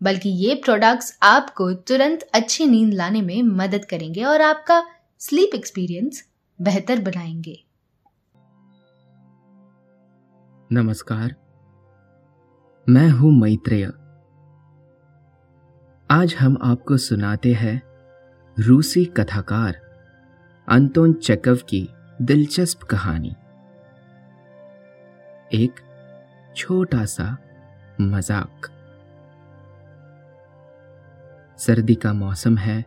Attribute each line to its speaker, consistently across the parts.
Speaker 1: बल्कि ये प्रोडक्ट्स आपको तुरंत अच्छी नींद लाने में मदद करेंगे और आपका स्लीप एक्सपीरियंस बेहतर बनाएँगे।
Speaker 2: नमस्कार, मैं हूँ मैत्रेय। आज हम आपको सुनाते हैं रूसी कथाकार अंतोन चेकव की दिलचस्प कहानी। एक छोटा सा मज़ाक। सर्दी का मौसम है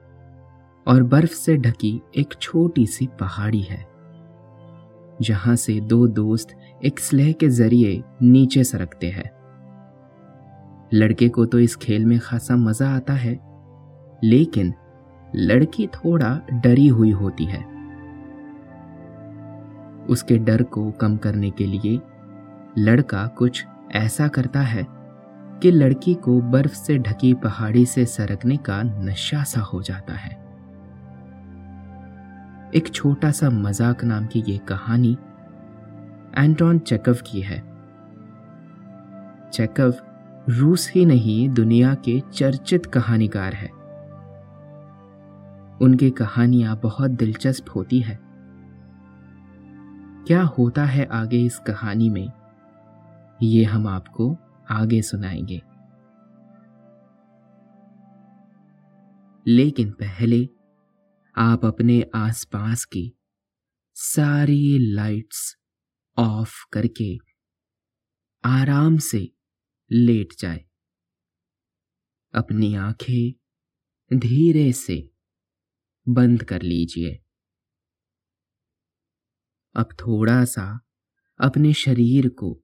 Speaker 2: और बर्फ़ से ढकी एक छोटी सी पहाड़ी है, जहाँ से दो दोस्त एक स्लेह के ज़रिए नीचे सरकते हैं। लड़के को तो इस खेल में खासा मज़ा आता है, लेकिन लड़की थोड़ा डरी हुई होती है। उसके डर को कम करने के लिए लड़का कुछ ऐसा करता है कि लड़की को बर्फ़ से ढकी पहाड़ी से सरकने का नशा सा हो जाता है। एक छोटा सा मज़ाक नाम की यह कहानी एंटोन चेकव की है। चेकव रूस ही नहीं, दुनिया के चर्चित कहानीकार है। उनकी कहानियाँ बहुत दिलचस्प होती है। क्या होता है आगे इस कहानी में? ये हम आपको आगे सुनाएँगे। लेकिन पहले आप अपने आसपास की सारी लाइट्स ऑफ़ करके आराम से लेट जाए। अपनी आँखें धीरे से बंद कर लीजिए। अब थोड़ा सा अपने शरीर को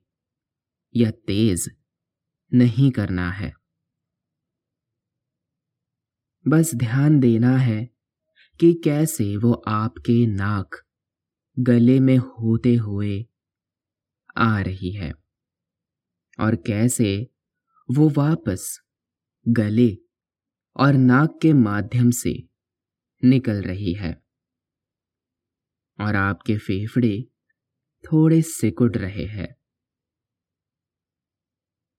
Speaker 2: या तेज नहीं करना है। बस ध्यान देना है कि कैसे वो आपके नाक गले में होते हुए आ रही है और कैसे वो वापस गले और नाक के माध्यम से निकल रही है। और आपके फेफड़े थोड़े सिकुड़ रहे हैं।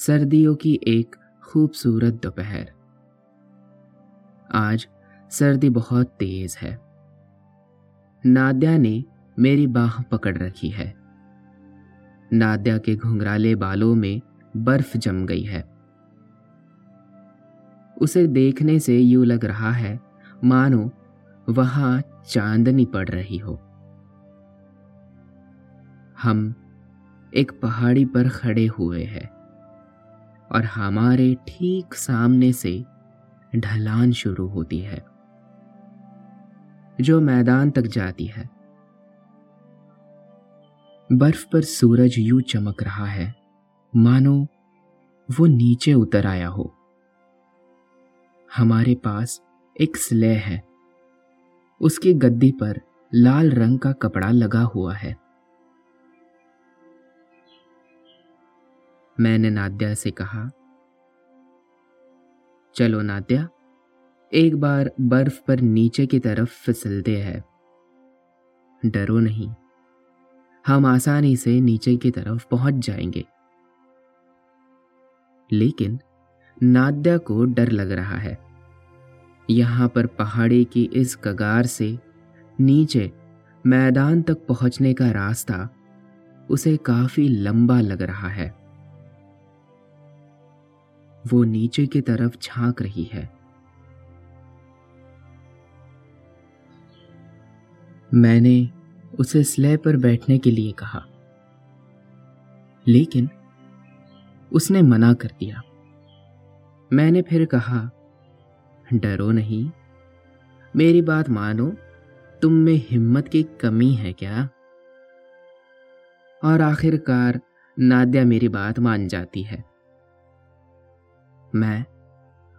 Speaker 2: सर्दियों की एक खूबसूरत दोपहर। आज सर्दी बहुत तेज है। नाद्या ने मेरी बाह पकड़ रखी है। नाद्या के घुंघराले बालों में बर्फ़ जम गई है। उसे देखने से यूँ लग रहा है, मानो वहाँ चांदनी पड़ रही हो। हम एक पहाड़ी पर खड़े हुए हैं। और हमारे ठीक सामने से ढलान शुरू होती है, जो मैदान तक जाती है। बर्फ़ पर सूरज यूँ चमक रहा है, मानो वो नीचे उतर आया हो। हमारे पास एक स्ले है, उसकी गद्दी पर लाल रंग का कपड़ा लगा हुआ है। मैंने नाद्या से कहा। चलो नाद्या, एक बार बर्फ़ पर नीचे की तरफ़ फिसलते हैं। डरो नहीं। हम आसानी से नीचे की तरफ़ पहुँच जाएँगे। लेकिन नाद्या को डर लग रहा है। यहाँ पर पहाड़ी की इस कगार से नीचे मैदान तक पहुँचने का रास्ता उसे काफ़ी लंबा लग रहा है। वो नीचे की तरफ़ झाँक रही है। मैंने उसे स्ले पर बैठने के लिए कहा। लेकिन उसने मना कर दिया। मैंने फिर कहा, डरो नहीं। मेरी बात मानो। तुम में हिम्मत की कमी है क्या? और आखिरकार नाद्या मेरी बात मान जाती है। मैं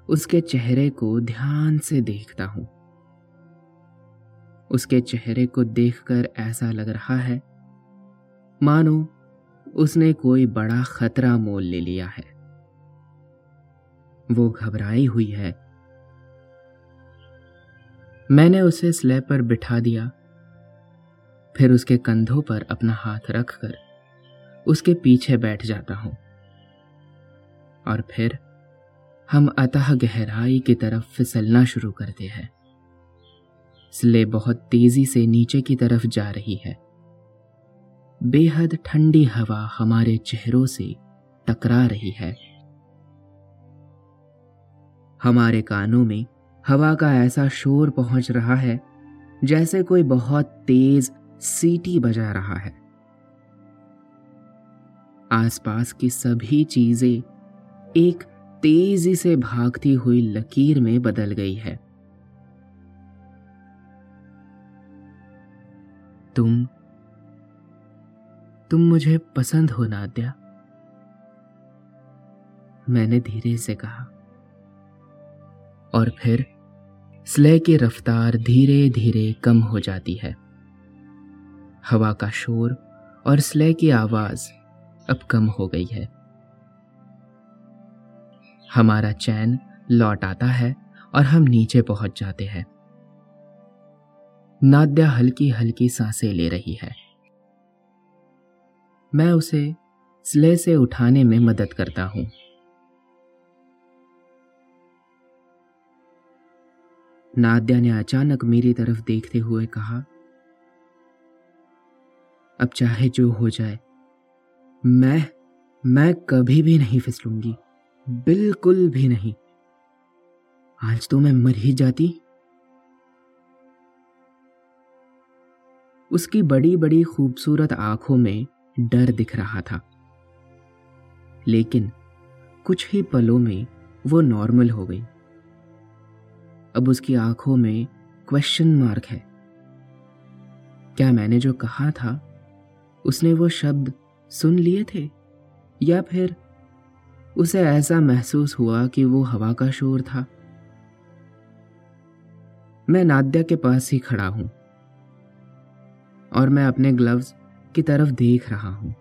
Speaker 2: उसके चेहरे को ध्यान से देखता हूँ। उसके चेहरे को देखकर ऐसा लग रहा है, मानो उसने कोई बड़ा खतरा मोल ले लिया है। वो घबराई हुई है। मैंने उसे स्लैब पर बिठा दिया। फिर उसके कंधों पर अपना हाथ रखकर उसके पीछे बैठ जाता हूँ। और फिर हम अतः गहराई की तरफ़ फिसलना शुरू करते हैं। स्ले बहुत तेज़ी से नीचे की तरफ़ जा रही है। बेहद ठंडी हवा हमारे चेहरों से टकरा रही है। हमारे कानों में हवा का ऐसा शोर पहुँच रहा है, जैसे कोई बहुत तेज सीटी बजा रहा है। आसपास की सभी चीज़ें एक तेज़ी से भागती हुई लकीर में बदल गई है। तुम तुम मुझे पसंद हो नाद्या। मैंने धीरे से कहा। और फिर स्ले की रफ्तार धीरे धीरे कम हो जाती है। हवा का शोर और स्ले की आवाज़ अब कम हो गई है। हमारा चैन लौट आता है और हम नीचे पहुँच जाते हैं। नाद्या हल्की हल्की साँसें ले रही है। मैं उसे स्ले से उठाने में मदद करता हूँ। नाद्या ने अचानक मेरी तरफ़ देखते हुए कहा, अब चाहे जो हो जाए, मैं मैं कभी भी नहीं फिसलूँगी। बिल्कुल भी नहीं। आज तो मैं मर ही जाती। उसकी बड़ी बड़ी खूबसूरत आँखों में डर दिख रहा था। लेकिन कुछ ही पलों में वो नॉर्मल हो गई। अब उसकी आँखों में क्वेश्चन मार्क है। क्या मैंने जो कहा था, उसने वो शब्द सुन लिए थे? या फिर उसे ऐसा महसूस हुआ कि वो हवा का शोर था। मैं नाद्या के पास ही खड़ा हूँ। और मैं अपने ग्लव्स की तरफ़ देख रहा हूँ।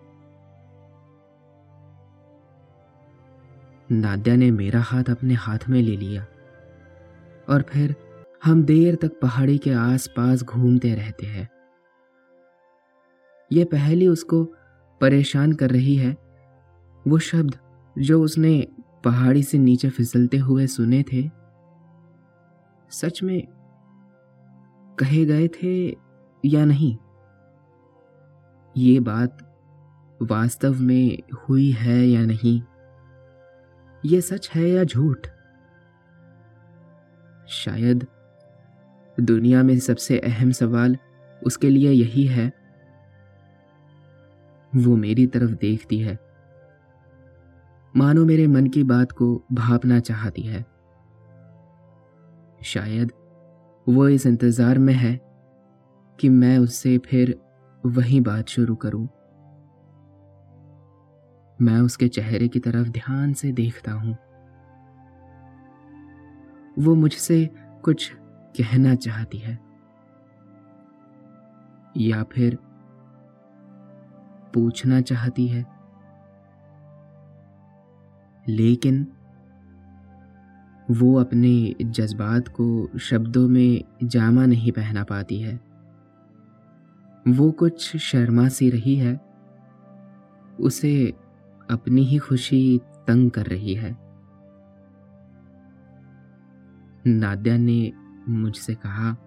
Speaker 2: नाद्या ने मेरा हाथ अपने हाथ में ले लिया और फिर हम देर तक पहाड़ी के आसपास घूमते रहते हैं। ये पहली उसको परेशान कर रही है। वो शब्द जो उसने पहाड़ी से नीचे फिसलते हुए सुने थे, सच में कहे गए थे या नहीं? ये बात वास्तव में हुई है या नहीं? ये सच है या झूठ? शायद दुनिया में सबसे अहम सवाल उसके लिए यही है। वो मेरी तरफ़ देखती है। मानो मेरे मन की बात को भापना चाहती है। शायद वो इस इंतज़ार में है कि मैं उससे फिर वही बात शुरू करूँ। मैं उसके चेहरे की तरफ़ ध्यान से देखता हूँ। वो मुझसे कुछ कहना चाहती है। या फिर पूछना चाहती है लेकिन वो अपने जज्बात को शब्दों में जामा नहीं पहना पाती है। वो कुछ शर्मा सी रही है। उसे अपनी ही खुशी तंग कर रही है। नाद्या ने मुझसे कहा,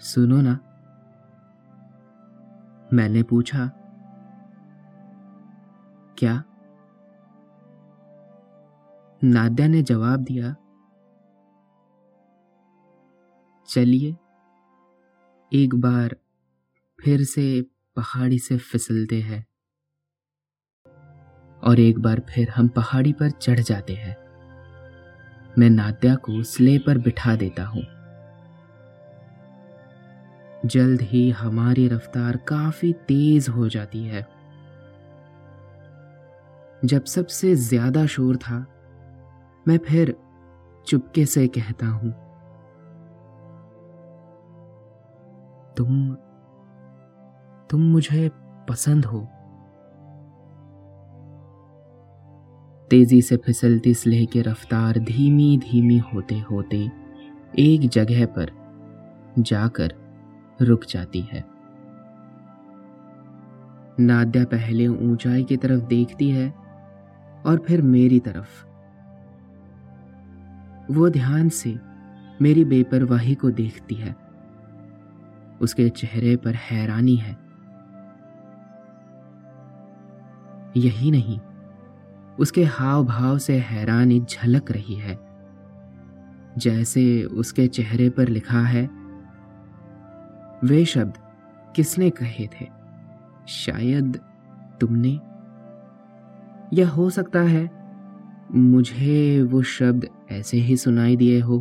Speaker 2: सुनो ना, मैंने पूछा क्या। नाद्या ने जवाब दिया, चलिए, एक बार फिर से पहाड़ी से फिसलते हैं और एक बार फिर हम पहाड़ी पर चढ़ जाते हैं। मैं नाद्या को स्ले पर बिठा देता हूँ। जल्द ही हमारी रफ्तार काफ़ी तेज हो जाती है। जब सबसे ज़्यादा शोर था, मैं फिर चुपके से कहता हूँ, तुम तुम मुझे पसंद हो। तेज़ी से फिसलती स्लेह की रफ्तार धीमी धीमी होते होते एक जगह पर जाकर रुक जाती है। नाद्या पहले ऊंचाई की तरफ़ देखती है और फिर मेरी तरफ़। वो ध्यान से मेरी बेपरवाही को देखती है। उसके चेहरे पर हैरानी है। यही नहीं, उसके हाव भाव से हैरानी झलक रही है। जैसे उसके चेहरे पर लिखा है, वे शब्द किसने कहे थे? शायद तुमने या हो सकता है मुझे वो शब्द ऐसे ही सुनाई दिए हो।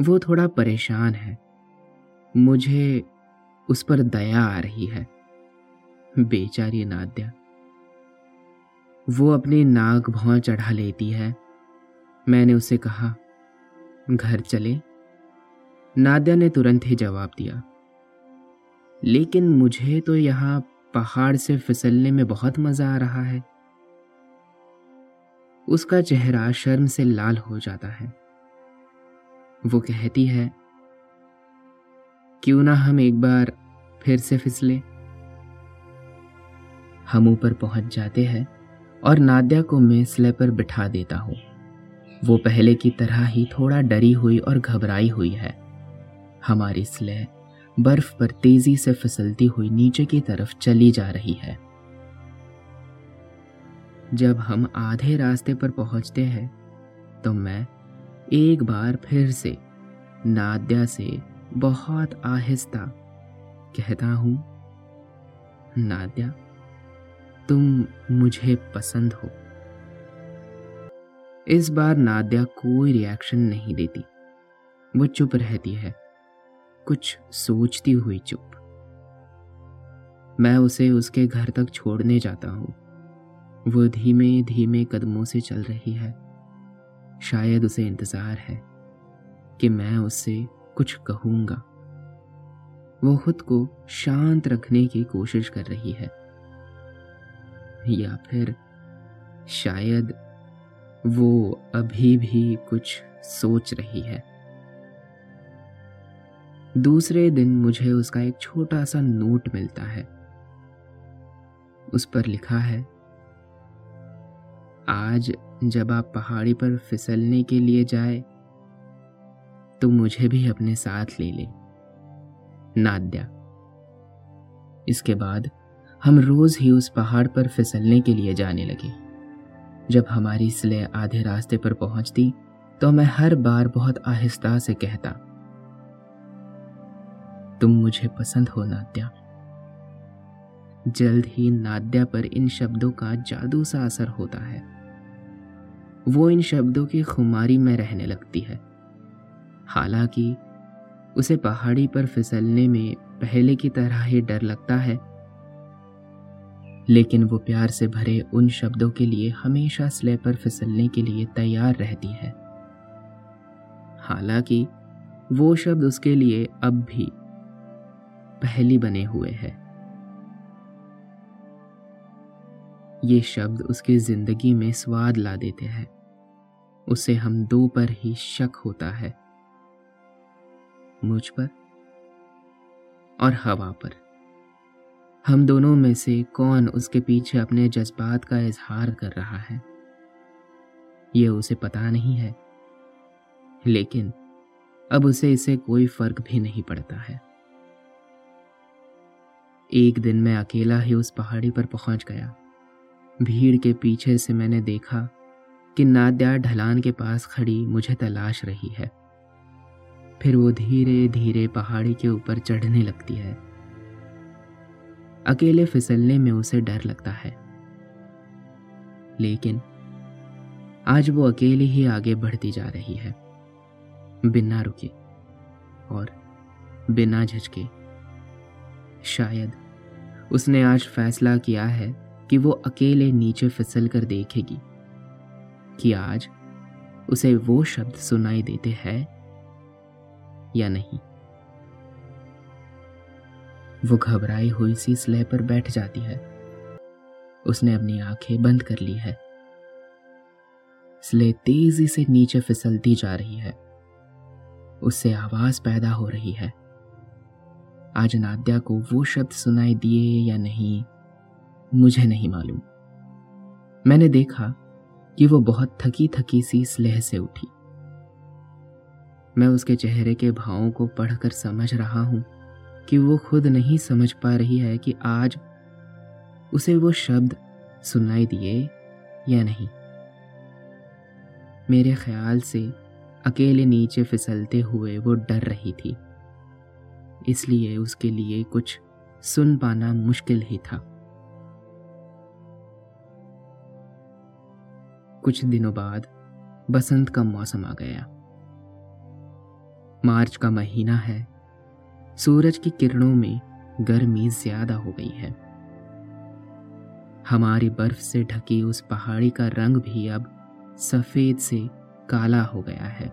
Speaker 2: वो थोड़ा परेशान है। मुझे उस पर दया आ रही है। बेचारी नाद्या, वो अपनी नाक भौं चढ़ा लेती है। मैंने उसे कहा, घर चले। नाद्या ने तुरंत ही जवाब दिया, लेकिन मुझे तो यहाँ पहाड़ से फिसलने में बहुत मज़ा आ रहा है। उसका चेहरा शर्म से लाल हो जाता है। वो कहती है, क्यों ना हम एक बार फिर से फिसले? हम ऊपर पहुँच जाते हैं और नाद्या को मैं स्ले पर बिठा देता हूँ। वो पहले की तरह ही थोड़ा डरी हुई और घबराई हुई है। हमारी स्लेह बर्फ़ पर तेज़ी से फिसलती हुई नीचे की तरफ़ चली जा रही है। जब हम आधे रास्ते पर पहुँचते हैं तो मैं एक बार फिर से नाद्या से बहुत आहिस्ता कहता हूँ, नाद्या, तुम मुझे पसंद हो। इस बार नाद्या कोई रिएक्शन नहीं देती। वो चुप रहती है। कुछ सोचती हुई चुप। मैं उसे उसके घर तक छोड़ने जाता हूँ। वो धीमे धीमे कदमों से चल रही है। शायद उसे इंतज़ार है कि मैं उससे कुछ कहूँगा। वो खुद को शांत रखने की कोशिश कर रही है। या फिर शायद वो अभी भी कुछ सोच रही है। दूसरे दिन मुझे उसका एक छोटा सा नोट मिलता है। उस पर लिखा है, आज जब आप पहाड़ी पर फिसलने के लिए जाए तो मुझे भी अपने साथ ले ले। नाद्या, इसके बाद हम रोज ही उस पहाड़ पर फिसलने के लिए जाने लगे। जब हमारी स्ले आधे रास्ते पर पहुँचती तो मैं हर बार बहुत आहिस्ता से कहता तुम मुझे पसंद हो नाद्या जल्द ही नाद्या पर इन शब्दों का जादू सा असर होता है। वो इन शब्दों की खुमारी में रहने लगती है। हालाँकि, उसे पहाड़ी पर फिसलने में पहले की तरह ही डर लगता है। लेकिन वो प्यार से भरे उन शब्दों के लिए हमेशा स्ले पर फिसलने के लिए तैयार रहती है। हालाँकि, वो शब्द उसके लिए अब भी पहली बने हुए है। ये शब्द उसकी ज़िंदगी में स्वाद ला देते हैं। उसे हम दो पर ही शक होता है। मुझ पर और हवा पर। हम दोनों में से कौन उसके पीछे अपने जज्बात का इजहार कर रहा है? यह उसे पता नहीं है। लेकिन अब उसे इसे कोई फ़र्क भी नहीं पड़ता है। एक दिन मैं अकेला ही उस पहाड़ी पर पहुँच गया। भीड़ के पीछे से मैंने देखा कि नाद्या ढलान के पास खड़ी मुझे तलाश रही है। फिर वो धीरे धीरे पहाड़ी के ऊपर चढ़ने लगती है। अकेले फिसलने में उसे डर लगता है। लेकिन आज वो अकेले ही आगे बढ़ती जा रही है। बिना रुके और बिना झचके शायद। उसने आज फैसला किया है कि वो अकेले नीचे फिसल कर देखेगी। कि आज उसे वो शब्द सुनाई देते हैं या नहीं। वो घबराई हुई सी स्लेह पर बैठ जाती है। उसने अपनी आँखें बंद कर ली है। स्ले तेज़ी से नीचे फिसलती जा रही है। उससे आवाज़ पैदा हो रही है। आज नाद्या को वो शब्द सुनाई दिए या नहीं, मुझे नहीं मालूम। मैंने देखा कि वो बहुत थकी थकी सी स्लेह से उठी। मैं उसके चेहरे के भावों को पढ़कर समझ रहा हूँ कि वो खुद नहीं समझ पा रही है कि आज उसे वो शब्द सुनाई दिए या नहीं। मेरे ख्याल से अकेले नीचे फिसलते हुए वो डर रही थी। इसलिए उसके लिए कुछ सुन पाना मुश्किल ही था। कुछ दिनों बाद बसंत का मौसम आ गया। मार्च का महीना है। सूरज की किरणों में गर्मी ज़्यादा हो गई है। हमारी बर्फ़ से ढकी उस पहाड़ी का रंग भी अब सफ़ेद से काला हो गया है।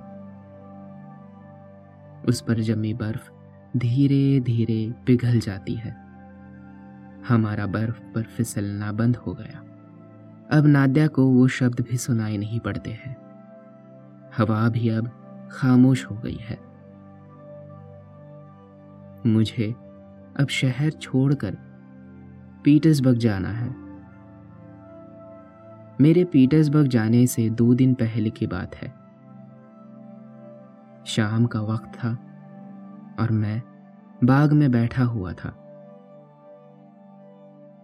Speaker 2: उस पर जमी बर्फ़ धीरे धीरे पिघल जाती है। हमारा बर्फ़ पर फिसलना बंद हो गया। अब नाद्या को वो शब्द भी सुनाई नहीं पड़ते हैं। हवा भी अब खामोश हो गई है। मुझे अब शहर छोड़कर पीटर्सबर्ग जाना है। मेरे पीटर्सबर्ग जाने से दो दिन पहले की बात है। शाम का वक्त था। और मैं बाग में बैठा हुआ था।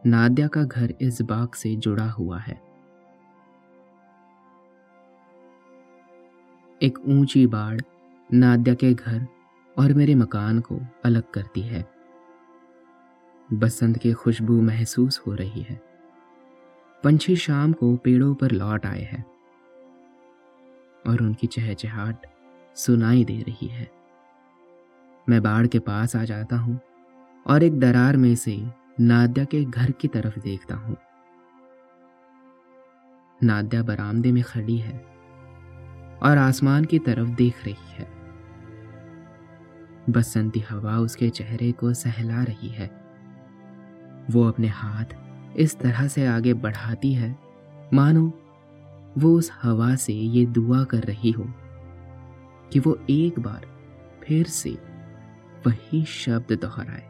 Speaker 2: नाद्या का घर इस बाग से जुड़ा हुआ है। एक ऊँची बाड़ नाद्या के घर और मेरे मकान को अलग करती है। बसंत की खुशबू महसूस हो रही है। पंछी शाम को पेड़ों पर लौट आए हैं और उनकी चहचहाट सुनाई दे रही है। मैं बाढ़ के पास आ जाता हूँ और एक दरार में से नाद्या के घर की तरफ़ देखता हूँ। नाद्या बरामदे में खड़ी है और आसमान की तरफ़ देख रही है। बसंती हवा उसके चेहरे को सहला रही है। वो अपने हाथ इस तरह से आगे बढ़ाती है, मानो वो उस हवा से ये दुआ कर रही हो कि वो एक बार फिर से वही शब्द दोहराए।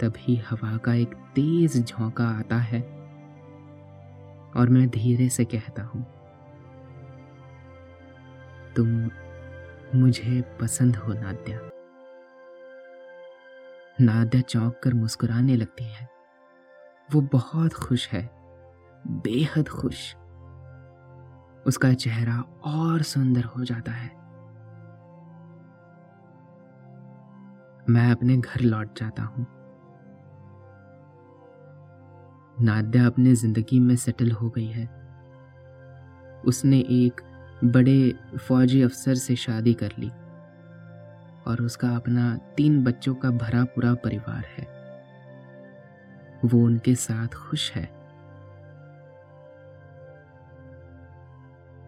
Speaker 2: तभी हवा का एक तेज झोंका आता है और मैं धीरे से कहता हूँ, तुम मुझे पसंद हो, नाद्या। नाद्या चौंक कर मुस्कुराने लगती है। वो बहुत खुश है, बेहद खुश। उसका चेहरा और सुंदर हो जाता है। मैं अपने घर लौट जाता हूँ। नाद्या अपने ज़िंदगी में सेटल हो गई है। उसने एक बड़े फौजी अफसर से शादी कर ली और उसका अपना तीन बच्चों का भरा पूरा परिवार है। वो उनके साथ खुश है।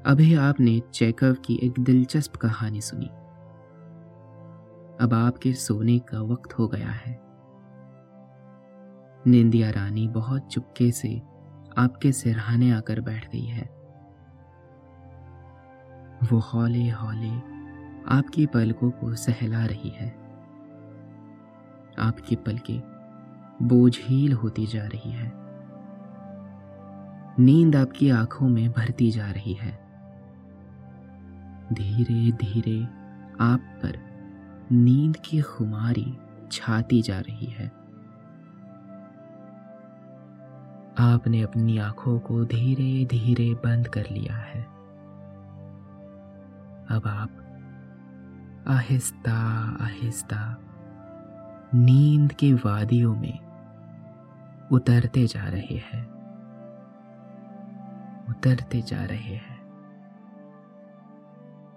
Speaker 2: अभी आपने चेकव की एक दिलचस्प कहानी सुनी। अब आपके सोने का वक्त हो गया है। निंदिया रानी बहुत चुपके से आपके सिरहाने आकर बैठ गई है। वो हौले हौले आपकी पलकों को सहला रही है। आपकी पलकें बोझील होती जा रही है। नींद आपकी आँखों में भरती जा रही है। धीरे धीरे आप पर नींद की खुमारी छाती जा रही है। आपने अपनी आँखों को धीरे धीरे बंद कर लिया है। अब आप आहिस्ता आहिस्ता नींद के वादियों में उतरते जा रहे हैं। उतरते जा रहे हैं।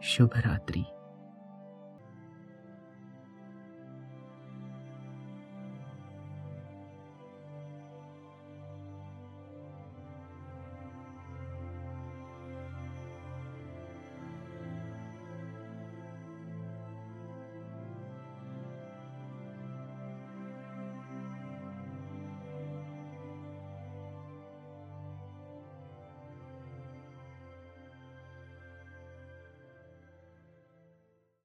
Speaker 2: शुभ रात्रि।